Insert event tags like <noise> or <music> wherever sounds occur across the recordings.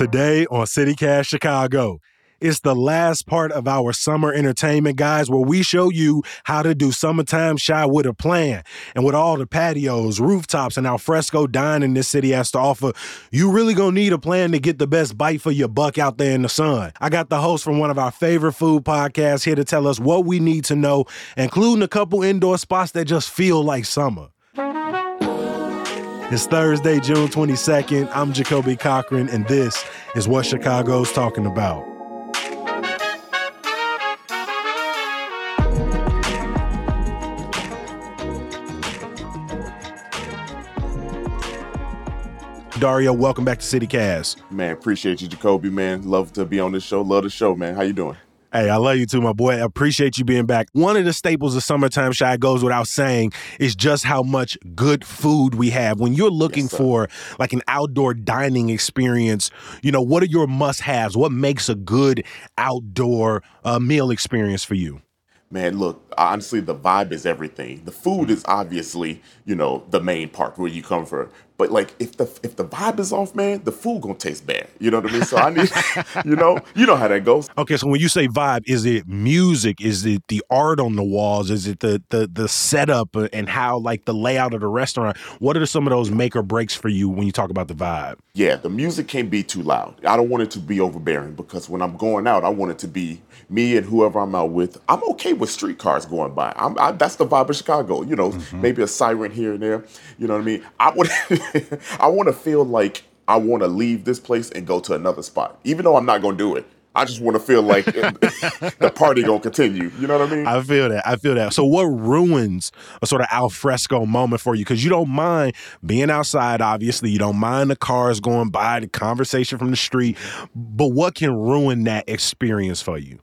Today on CityCast Chicago, it's the last part of our summer entertainment, guys, where we show you how to do summertime Chi with a plan. And with all the patios, rooftops, and alfresco dining this city has to offer, you really gonna need a plan to get the best bite for your buck out there in the sun. I got the host from one of our favorite food podcasts here to tell us what we need to know, including a couple indoor spots that just feel like summer. It's Thursday, June 22nd. I'm Jacoby Cochran, and this is what Chicago's talking about. Dario, welcome back to CityCast. Man, appreciate you, Jacoby, man. Love to be on this show. Love the show, man. How you doing? Hey, I love you too, my boy. I appreciate you being back. One of the staples of summertime Chi goes without saying is just how much good food we have. When you're looking yes, for like an outdoor dining experience, you know, what are your must haves? What makes a good outdoor uh, meal experience for you? Man, look, honestly, the vibe is everything. The food is obviously, you know, the main part where you come for. But like, if the if the vibe is off, man, the food gonna taste bad. You know what I mean? So I need, <laughs> you know, you know how that goes. Okay, so when you say vibe, is it music? Is it the art on the walls? Is it the the the setup and how like the layout of the restaurant? What are some of those make or breaks for you when you talk about the vibe? Yeah, the music can't be too loud. I don't want it to be overbearing because when I'm going out, I want it to be me and whoever I'm out with. I'm okay with streetcars going by. I'm, I, that's the vibe of Chicago. You know, mm-hmm. maybe a siren here and there. You know what I mean? I would, <laughs> <laughs> I want to feel like I want to leave this place and go to another spot, even though I'm not going to do it. I just want to feel like <laughs> the party gonna continue. You know what I mean? I feel that. I feel that. So, what ruins a sort of alfresco moment for you? Because you don't mind being outside. Obviously, you don't mind the cars going by, the conversation from the street. But what can ruin that experience for you?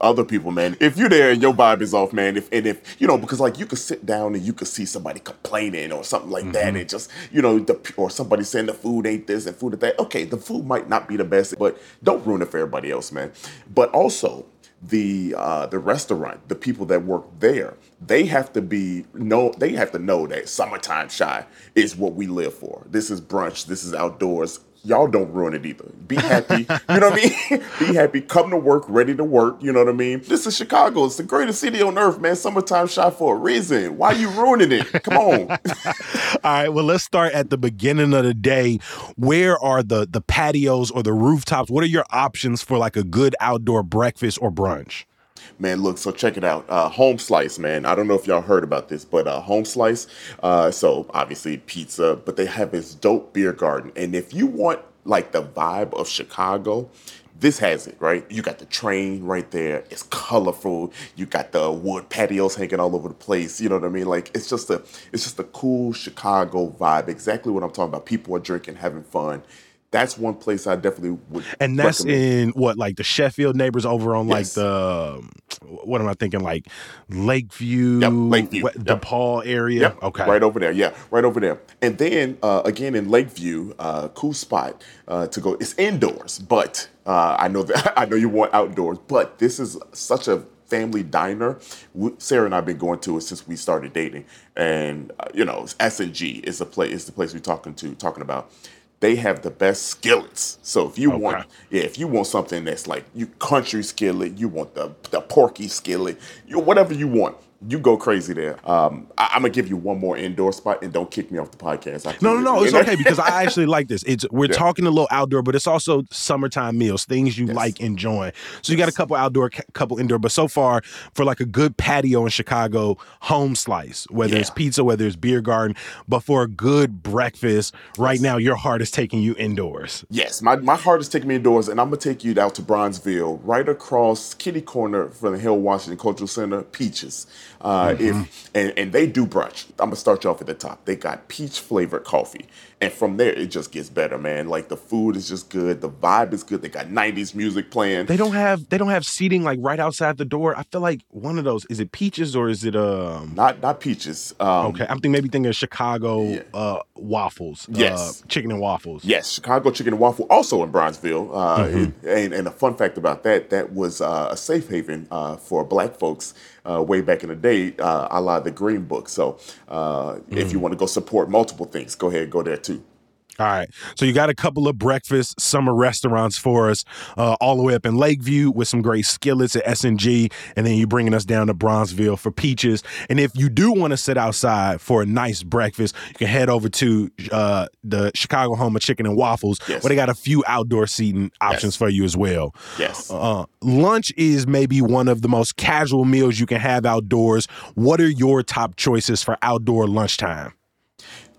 Other people, man. If you're there and your vibe is off, man, if and if you know, because like you could sit down and you could see somebody complaining or something like mm-hmm. that, and just you know, the, or somebody saying the food ain't this and food that. Okay, the food might not be the best, but don't ruin it for everybody else, man. But also the uh, the restaurant, the people that work there, they have to be know they have to know that summertime Chi is what we live for. This is brunch. This is outdoors y'all don't ruin it either. Be happy. you know what I mean? <laughs> Be happy. Come to work, ready to work. You know what I mean? This is Chicago. It's the greatest city on earth, man. Summertime shot for a reason. Why are you ruining it? Come on. <laughs> All right. Well, let's start at the beginning of the day. Where are the the patios or the rooftops? What are your options for like a good outdoor breakfast or brunch? Man, look, so check it out. Uh, Home Slice, man. I don't know if y'all heard about this, but uh, Home Slice, uh, so obviously pizza, but they have this dope beer garden. And if you want like the vibe of Chicago, this has it, right? You got the train right there. It's colorful. You got the wood patios hanging all over the place. You know what I mean? Like it's just a it's just a cool Chicago vibe. Exactly what I'm talking about. People are drinking, having fun that's one place I definitely would. And that's recommend. in what, like the Sheffield neighbors over on yes. like the what am I thinking, like Lakeview, yep, Lakeview, what, yep. DePaul area. Yep. Okay, right over there. Yeah, right over there. And then uh, again in Lakeview, uh, cool spot uh, to go. It's indoors, but uh, I know that <laughs> I know you want outdoors, but this is such a family diner. Sarah and I've been going to it since we started dating, and uh, you know, S and G is the place. Is the place we're talking to talking about they have the best skillets. So if you okay. want, yeah, if you want something that's like you country skillet, you want the the porky skillet, you whatever you want. You go crazy there. Um, I, am gonna give you one more indoor spot, and don't kick me off the podcast. No, no, no, it's <laughs> okay because I actually like this. It's we're yeah. talking a little outdoor, but it's also summertime meals, things you yes. like enjoying. So you got a couple outdoor, couple indoor, but so far for like a good patio in Chicago, home slice, whether yeah. it's pizza, whether it's beer garden, but for a good breakfast, right yes. now your heart is taking you indoors. Yes, my my heart is taking me indoors, and I'm gonna take you out to Bronzeville, right across Kitty Corner from the Harold Washington Cultural Center, Peaches. Uh, mm-hmm. If and, and they do brunch. I'm gonna start you off at the top. They got peach flavored coffee, and from there it just gets better, man. Like the food is just good, the vibe is good. They got '90s music playing. They don't have they don't have seating like right outside the door. I feel like one of those is it peaches or is it um not not peaches. Um, okay, I'm thinking maybe thinking of Chicago yeah. uh, waffles. Uh, yes, uh, chicken and waffles. Yes, Chicago chicken and waffle also in Bronzeville. Uh, mm-hmm. and, and, a fun fact about that that was uh, a safe haven uh, for Black folks uh, way back in the day, uh, a la the Green Book. So uh, mm. if you mm. want to go support multiple things, go ahead, go there too. All right. So you got a couple of breakfast summer restaurants for us, uh, all the way up in Lakeview with some great skillets at S&G, and then you're bringing us down to Bronzeville for peaches. And if you do want to sit outside for a nice breakfast, you can head over to uh, the Chicago Home of Chicken and Waffles, yes. where they got a few outdoor seating options yes. for you as well. Yes. Uh, lunch is maybe one of the most casual meals you can have outdoors. What are your top choices for outdoor lunchtime?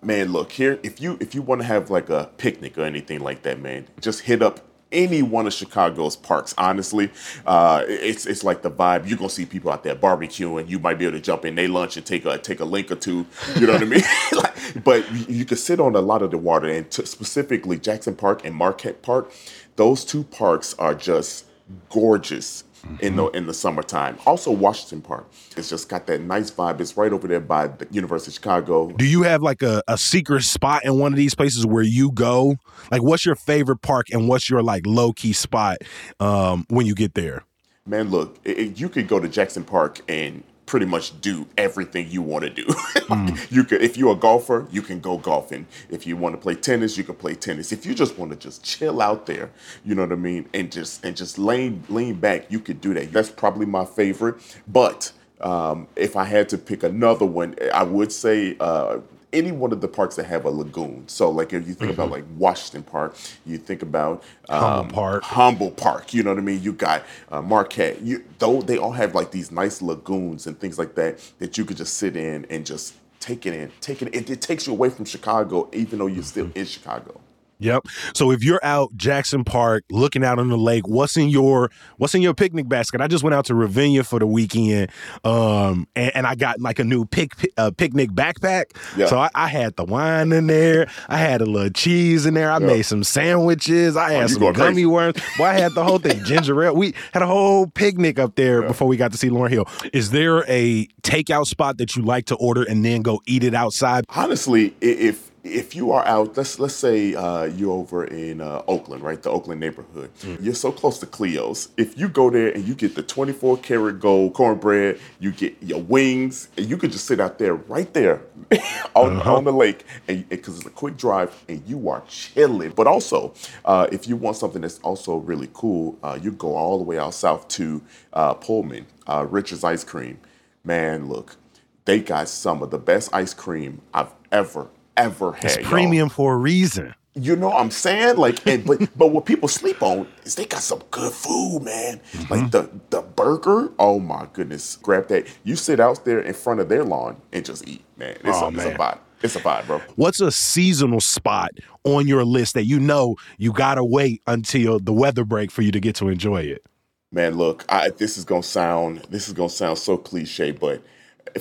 Man, look here. If you if you want to have like a picnic or anything like that, man, just hit up any one of Chicago's parks. Honestly, uh, it's it's like the vibe. You're gonna see people out there barbecuing. You might be able to jump in they lunch and take a take a link or two. You know what I mean? <laughs> <laughs> like, but you can sit on a lot of the water, and t- specifically Jackson Park and Marquette Park. Those two parks are just gorgeous mm-hmm. in the in the summertime. Also, Washington Park. It's just got that nice vibe. It's right over there by the University of Chicago. Do you have like a, a secret spot in one of these places where you go? Like, what's your favorite park and what's your like low key spot um, when you get there? Man, look, it, you could go to Jackson Park and pretty much do everything you want to do. <laughs> mm. You could, if you're a golfer, you can go golfing. If you want to play tennis, you can play tennis. If you just want to just chill out there, you know what I mean, and just and just lean lean back, you could do that. That's probably my favorite. But um, if I had to pick another one, I would say uh, any one of the parks that have a lagoon. So, like if you think mm-hmm. about like Washington Park, you think about um, Humboldt Park, Humboldt Park. You know what I mean? You got uh, Marquette. You though they all have like these nice lagoons and things like that that you could just sit in and just take it in, take it. It, it takes you away from Chicago, even though you're still mm-hmm. in Chicago. Yep. So if you're out Jackson Park looking out on the lake, what's in your what's in your picnic basket? I just went out to Ravinia for the weekend, um, and, and I got like a new pic, uh, picnic backpack. Yeah. So I, I, had the wine in there. I had a little cheese in there. I made some sandwiches. I had oh, some gummy crazy. worms. Well, I had the whole thing, <laughs> ginger ale. We had a whole picnic up there yeah. before we got to see Lauryn Hill. Is there a takeout spot that you like to order and then go eat it outside? Honestly, if if you are out, let's let's say uh, you're over in uh, Oakland, right, the Oakland neighborhood. Mm. You're so close to Cleo's. If you go there and you get the 24 karat gold cornbread, you get your wings, and you could just sit out there, right there, <laughs> on, uh-huh. on the lake, and because it's a quick drive, and you are chilling. But also, uh, if you want something that's also really cool, uh, you go all the way out south to uh, Pullman, uh, Richard's Ice Cream. Man, look, they got some of the best ice cream I've ever ever had. It's premium y'all. for a reason. You know what I'm saying? Like, and, but <laughs> but what people sleep on is they got some good food, man. Mm-hmm. Like the the burger. Oh my goodness, grab that. You sit out there in front of their lawn and just eat, man. It's, oh, a, man. it's a vibe. It's a vibe, bro. What's a seasonal spot on your list that you know you gotta wait until the weather break for you to get to enjoy it? Man, look, I, this is gonna sound this is gonna sound so cliche, but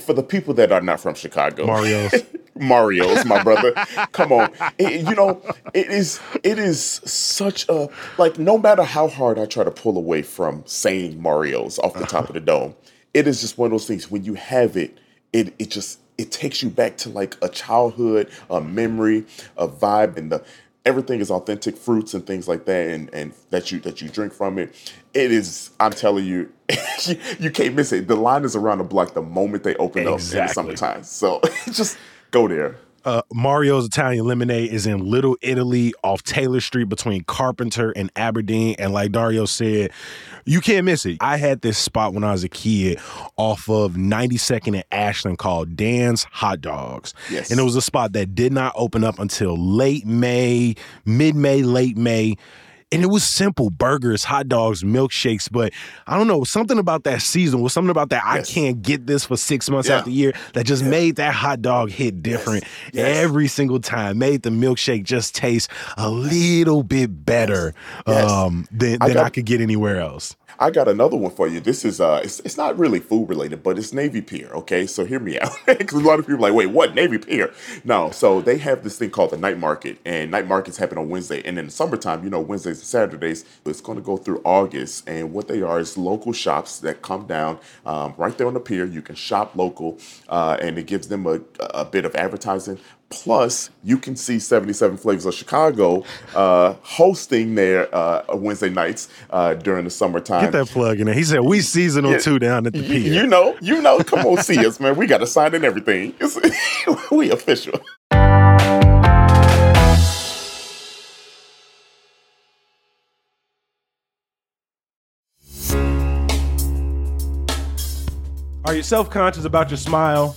for the people that are not from Chicago, Mario's, <laughs> Mario's, my brother. <laughs> Come on, it, you know it is it is such a like. No matter how hard I try to pull away from saying Mario's off the top of the dome, it is just one of those things. When you have it, it it just it takes you back to like a childhood, a memory, a vibe, and the everything is authentic fruits and things like that and, and that you that you drink from it it is i'm telling you you, <laughs> you, can't miss it the line is around the block the moment they open exactly. up in the summertime so <laughs> just go there Uh, Mario's Italian Lemonade is in Little Italy off Taylor Street between Carpenter and Aberdeen. And like Dario said, you can't miss it. I had this spot when I was a kid off of 92nd and Ashland called Dan's Hot Dogs. Yes. And it was a spot that did not open up until late May, mid May, late May and it was simple burgers, hot dogs, milkshakes. But I don't know, something about that season was something about that. Yes. I can't get this for six months yeah. out the year that just yeah. made that hot dog hit different yes. Yes. every single time. Made the milkshake just taste a little bit better um, than, than I, got, I could get anywhere else. I got another one for you. This is uh, it's, it's not really food related, but it's Navy Pier. Okay, so hear me out <laughs> because a lot of people are like, wait, what Navy Pier? No, so they have this thing called the night market, and night markets happen on Wednesday, and in the summertime, you know, Wednesdays and Saturdays, it's going to go through August, and what they are is local shops that come down um, right there on the pier. You can shop local, uh, and it gives them a, a bit of advertising Plus, you can see 77 Flavors of Chicago uh, hosting their uh, Wednesday nights uh, during the summertime. Get that plug in there. He said, We seasonal yeah. too down at the pier. You know, you know. Come on, see us, man. We got a sign and everything. <laughs> we official. Are you self conscious about your smile?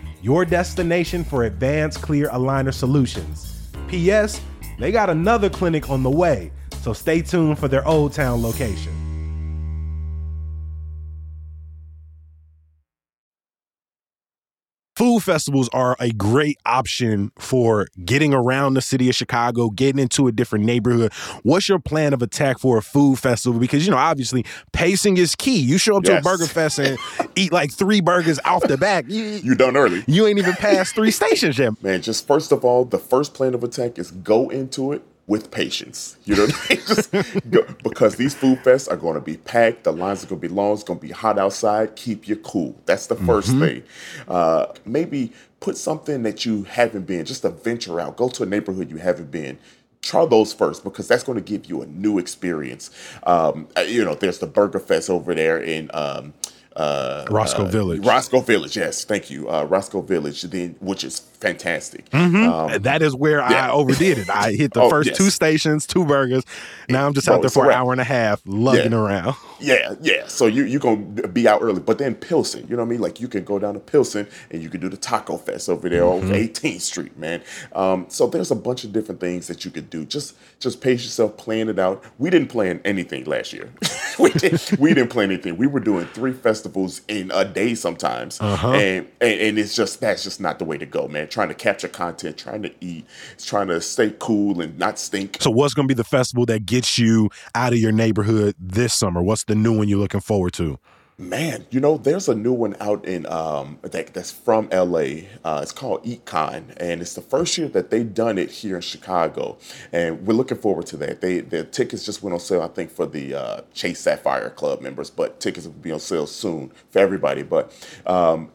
your destination for advanced clear aligner solutions. P.S. They got another clinic on the way, so stay tuned for their Old Town location. Food festivals are a great option for getting around the city of Chicago, getting into a different neighborhood. What's your plan of attack for a food festival? Because, you know, obviously pacing is key. You show up yes. to a burger fest and <laughs> eat like three burgers off the back. You, you done early. You ain't even passed three stations yet. Man, just first of all, the first plan of attack is go into it with patience. You know, <laughs> just go, because these food fests are going to be packed. The lines are going to be long. It's going to be hot outside. Keep you cool. That's the 1st mm-hmm. thing. Uh, maybe put something that you haven't been. Just a venture out. Go to a neighborhood you haven't been try those first because that's going to give you a new experience. Um, uh, you know, there's the Burger Fest over there in um, uh, Roscoe uh, Village. Roscoe Village, yes, thank you. Uh, Roscoe Village, then which is fantastic. Mm-hmm. Um, that is where yeah. I overdid it. I hit the <laughs> oh, first yes. two stations, two burgers. Now I'm just Bro, out there for an hour and a half, lugging yeah. around. Yeah, yeah. So you you're gonna be out early, but then Pilsen, you know what I mean? Like you can go down to Pilsen and you can do the Taco Fest over there mm-hmm. on 18th Street, man. Um, so there's a bunch of different things that you could do. Just just pace yourself, plan it out. We didn't plan anything last year. <laughs> we didn't we didn't plan anything. We were doing three festivals in a day sometimes, uh-huh. and, and and it's just that's just not the way to go, man. Trying to capture content, trying to eat, trying to stay cool and not stink. So what's gonna be the festival that gets you out of your neighborhood this summer? What's the new one you're looking forward to? Man, you know, there's a new one out in um that, that's from LA. Uh, it's called EatCon, and it's the first year that they've done it here in Chicago, and we're looking forward to that. They the tickets just went on sale, I think, for the uh, Chase Sapphire Club members, but tickets will be on sale soon for everybody. But um,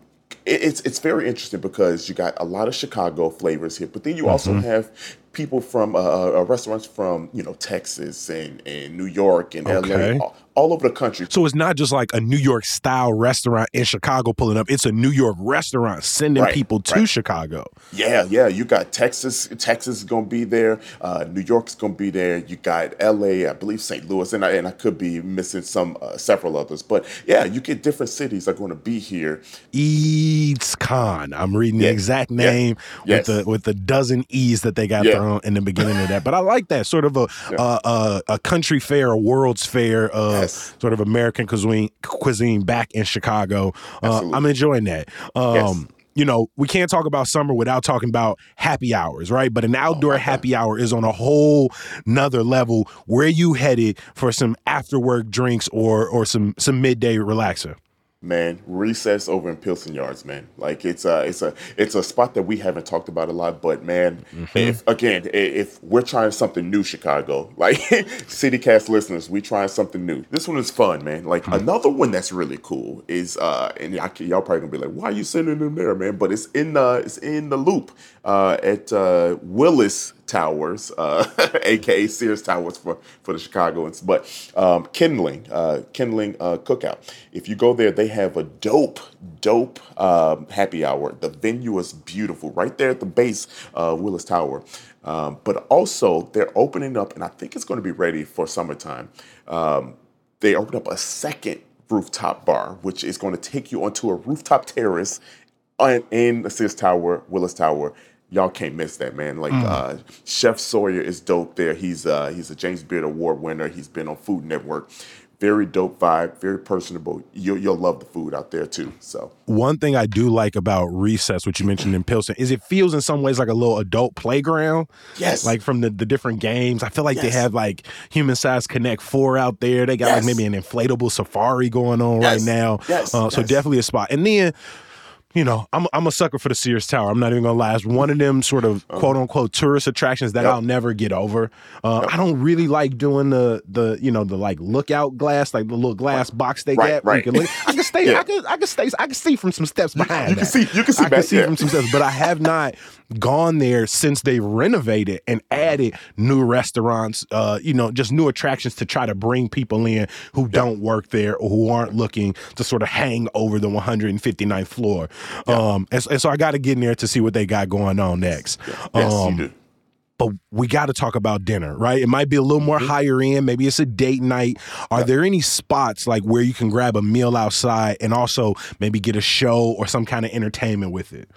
it's it's very interesting because you got a lot of Chicago flavors here, but then you mm-hmm. also have people from uh, uh, restaurants from you know Texas and, and New York and okay. LA, all, all, over the country. So it's not just like a New York style restaurant in Chicago pulling up; it's a New York restaurant sending right, people to right. Chicago. Yeah, yeah. You got Texas. Texas is going to be there. Uh, New York's going to be there. You got LA, I believe St. Louis, and I, and I could be missing some uh, several others. But yeah, you get different cities are going to be here. Eats Con. I'm reading the exact name yes. with the with the dozen E's that they got uh, in the beginning of that. But I like that sort of a <laughs> yeah. uh, uh, a country fair, a World's Fair of yes. sort of American cuisine cuisine back in Chicago. Uh, I'm enjoying that. Um, yes you know, we can't talk about summer without talking about happy hours, right? But an oh, outdoor oh happy hour is on a whole nother level. Where you headed for some after work drinks or or some some midday relaxer? Man, recess over in Pilsen Yards, man. Like it's a it's a it's a spot that we haven't talked about a lot, but man, mm-hmm. if again, if we're trying something new, Chicago, <laughs> like CityCast listeners, we trying something new. This one is fun, man. Like mm-hmm. another one that's really cool is uh, and I, y'all probably gonna be like, why are you sending them there, man? But it's in the it's in the loop uh, at uh, Willis Towers, uh, <laughs> aka Sears Towers for, for the Chicagoans, but um, Kindling, uh, Kindling uh, Cookout. If you go there, they have a dope, dope um, happy hour. The venue is beautiful, right there at the base of Willis Tower. Um, but also, they're opening up, and I think it's going to be ready for summertime. Um, they opened up a second rooftop bar, which is going to take you onto a rooftop terrace in the Sears Tower, Willis Tower y'all can't miss that man. Like mm. uh, Chef Sawyer is dope there. He's uh, he's a James Beard Award winner. He's been on Food Network. Very dope vibe, very personable. You'll, you'll love the food out there too. So one thing I do like about Recess, which you mentioned in Pilsen, is it feels in some ways like a little adult playground. Yes, like from the, the different games. I feel like yes. they have like Human Size Connect Four out there. They got yes. like maybe an inflatable safari going on yes. right now. Yes. Uh, so definitely a spot. And then you know, I'm I'm a sucker for the Sears Tower. I'm not even gonna lie. It's one of them sort of uh-huh. quote unquote tourist attractions that yep. I'll never get over. Uh, yep. I don't really like doing the the you know the like lookout glass, like the little glass right. box they right, get. Right. Can look, I can stay. <laughs> yeah. I can I can stay. I can see from some steps behind. You, you can see. You can see. I can see from some steps, but I have not gone there since they renovated and added new restaurants, uh, you know, just new attractions to try to bring people in who yep. don't work there or who aren't looking to sort of hang over the 159th floor. Yep. Um, and, and, so I got to get in there to see what they got going on next. Yes, um, you do but we got to talk about dinner, right? It might be a little more mm-hmm. higher end. Maybe it's a date night. Are there any spots like where you can grab a meal outside and also maybe get a show or some kind of entertainment with it?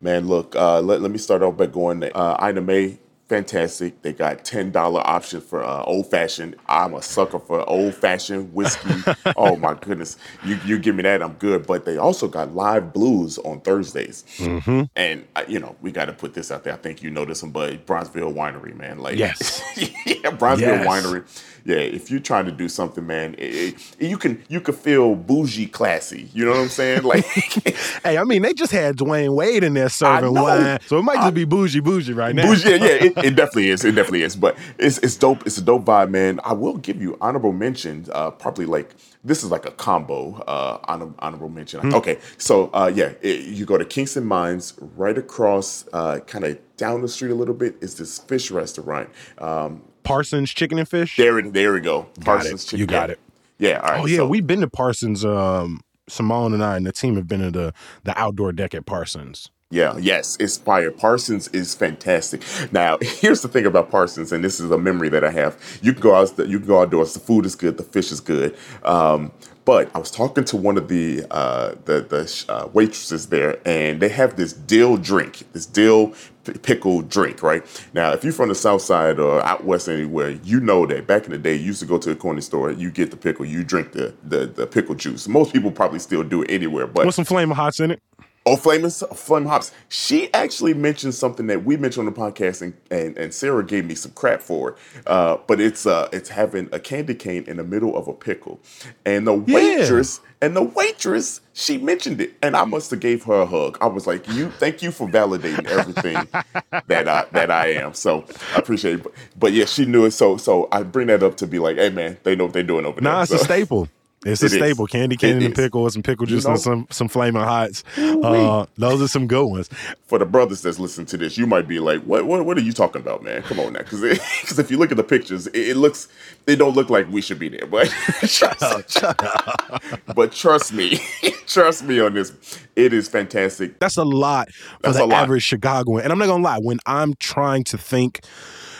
Man, look, uh, let, let me start off by going uh, item A, fantastic. They got $10 option for uh, old fashioned. I'm a sucker for old fashioned whiskey. <laughs> oh my goodness. You, you give me that, I'm good. But they also got live blues on Thursdays. Mm-hmm. And, uh, you know, we got to put this out there. I think you know this one, but Bronzeville Winery, man. Like, yes. <laughs> yeah, Bronzeville yes. Winery yeah, if you're trying to do something, man, it, it, you can you can feel bougie, classy. You know what I'm saying? Like, <laughs> hey, I mean, they just had Dwyane Wade in there serving wine, so it might just I, be bougie, bougie right now. Bougie, yeah, it, it, definitely is. It definitely is. But it's it's dope. It's a dope vibe, man. I will give you honorable mentions. Uh, probably like this is like a combo uh, honor, honorable mention. Mm-hmm. Okay, so uh, yeah, it, you go to Kingston Mines, right across, uh, kind of down the street a little bit is this fish restaurant. Um, Parsons Chicken and Fish. There, there we go. Parsons Chicken. You got it. Yeah. All right. Oh yeah, so, we've been to Parsons. Um, Simone and I and the team have been to the the outdoor deck at Parsons. Yeah, yes, it's fire. Parsons is fantastic. Now, <laughs> here's the thing about Parsons, and this is a memory that I have. You can go out, you can go outdoors. The food is good, the fish is good. Um, but I was talking to one of the uh, the, the uh, waitresses there, and they have this dill drink, this dill pickle drink, right? Now, if you're from the south side or out west anywhere, you know that back in the day, you used to go to a corner store, you get the pickle, you drink the, the, the pickle juice. Most people probably still do it anywhere, but. With some Flaming Hots in it? Oh, Flaming Flame Hops. She actually mentioned something that we mentioned on the podcast, and, and, and Sarah gave me some crap for it. Uh, but it's uh, it's having a candy cane in the middle of a pickle, and the waitress yeah. and the waitress she mentioned it, and I must have gave her a hug. I was like, "You, thank you for validating everything <laughs> that I that I am." So I appreciate it. But, but, yeah, she knew it. So so I bring that up to be like, "Hey man, they know what they're doing over nah, there." Nah, it's so. a staple. It's a staple. Candy cane and pickle with some pickle juice you know, and some some flaming hots. Uh, those are some good ones. For the brothers that's listening to this, you might be like, "What? What? What are you talking about, man? Come on now." Because because <laughs> if you look at the pictures, it, it, looks it don't look like we should be there. But shut up, shut up. but trust me, <laughs> trust me on this. It is fantastic. That's a lot for that's the average Chicagoan. And I'm not gonna lie, when I'm trying to think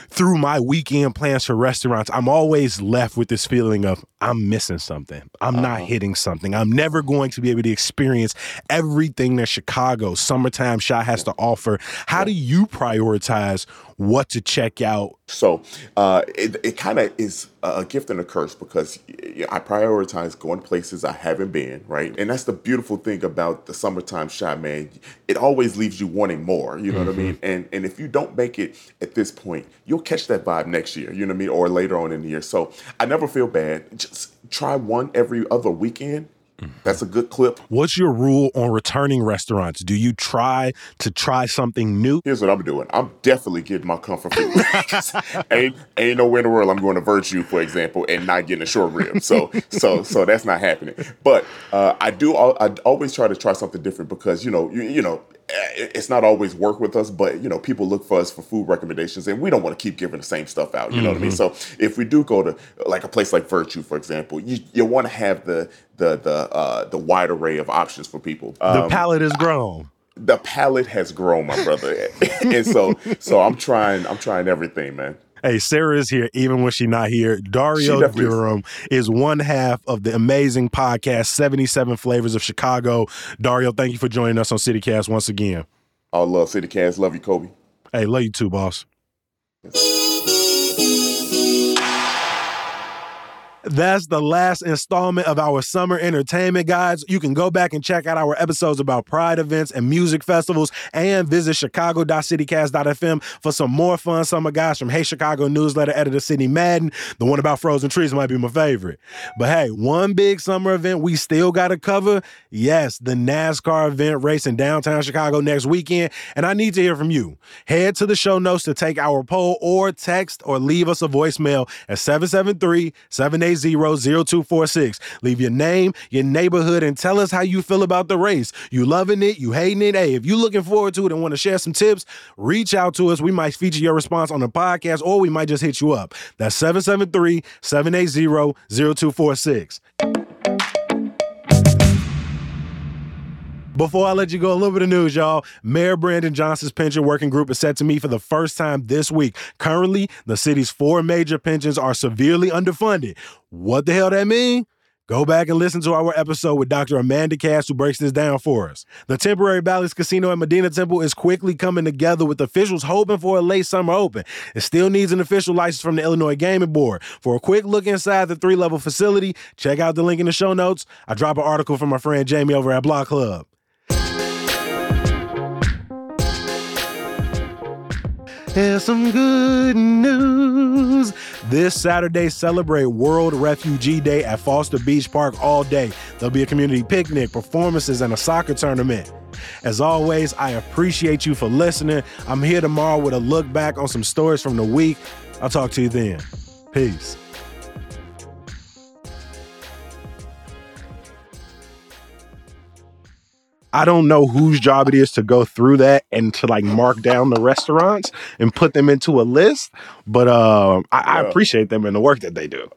through my weekend plans for restaurants, I'm always left with this feeling of I'm missing something. I'm not uh-huh. hitting something. I'm never going to be able to experience everything that Chicago summertime shot has to offer. How do you prioritize what to check out? So uh, it, it kind of is a gift and a curse because I prioritize going places I haven't been, right? And that's the beautiful thing about the summertime shot, man. It always leaves you wanting more, you know what I mean? And and if you don't make it at this point, you'll catch that vibe next year, you know what I mean? Or later on in the year. So I never feel bad. Just try one every other weekend. That's a good clip. What's your rule on returning restaurants? Do you try to try something new? Here's what I'm doing. I'm definitely getting my comfort food. <laughs> ain't ain't nowhere in the world I'm going to Virtue, for example, and not getting a short rib. So so so that's not happening. But uh, I do. I always try to try something different because you know you, you know it's not always work with us, but you know people look for us for food recommendations, and we don't want to keep giving the same stuff out. You know what I mean? So if we do go to like a place like Virtue, for example, you you want to have the the the uh, the wide array of options for people. The Um, palate is grown. the palate has grown, my brother, <laughs> and so so I'm trying I'm trying everything, man. Hey, Sarah is here even when she's not here. Dario is. Durham is one half of the amazing podcast, 77 Flavors of Chicago. Dario, thank you for joining us on CityCast once again. I love City Cast, love you, Kobe. Hey, love you too, boss. That's the last installment of our summer entertainment guides. You can go back and check out our episodes about pride events and music festivals and visit chicago.citycast.fm for some more fun summer guides from Hey Chicago newsletter editor Sydney Madden. The one about frozen trees might be my favorite. But hey, one big summer event we still got to cover. Yes, the NASCAR event race in downtown Chicago next weekend. And I need to hear from you. Head to the show notes to take our poll or text or leave us a voicemail at 773 780 0246. Leave your name, your neighborhood, and tell us how you feel about the race. You loving it? You hating it? Hey, if you looking forward to it and want to share some tips, reach out to us. We might feature your response on the podcast or we might just hit you up. That's 773 780 0246. Before I let you go, a little bit of news, y'all. Mayor Brandon Johnson's pension working group is set to meet for the first time this week. Currently, the city's four major pensions are severely underfunded. What the hell that mean? Go back and listen to our episode with Dr. Amanda Kass, who breaks this down for us. The temporary Bally's Casino at Medina Temple is quickly coming together with officials hoping for a late summer open. It still needs an official license from the Illinois Gaming Board. For a quick look inside the three level facility, check out the link in the show notes. I drop an article from my friend Jamie over at Block Club. Here's some good news. This Saturday, celebrate World Refugee Day at Foster Beach Park all day. There'll be a community picnic, performances, and a soccer tournament. As always, I appreciate you for listening. I'm here tomorrow with a look back on some stories from the week. I'll talk to you then. Peace. I don't know whose job it is to go through that and to like mark down the restaurants and put them into a list, but uh, I, I appreciate them and the work that they do.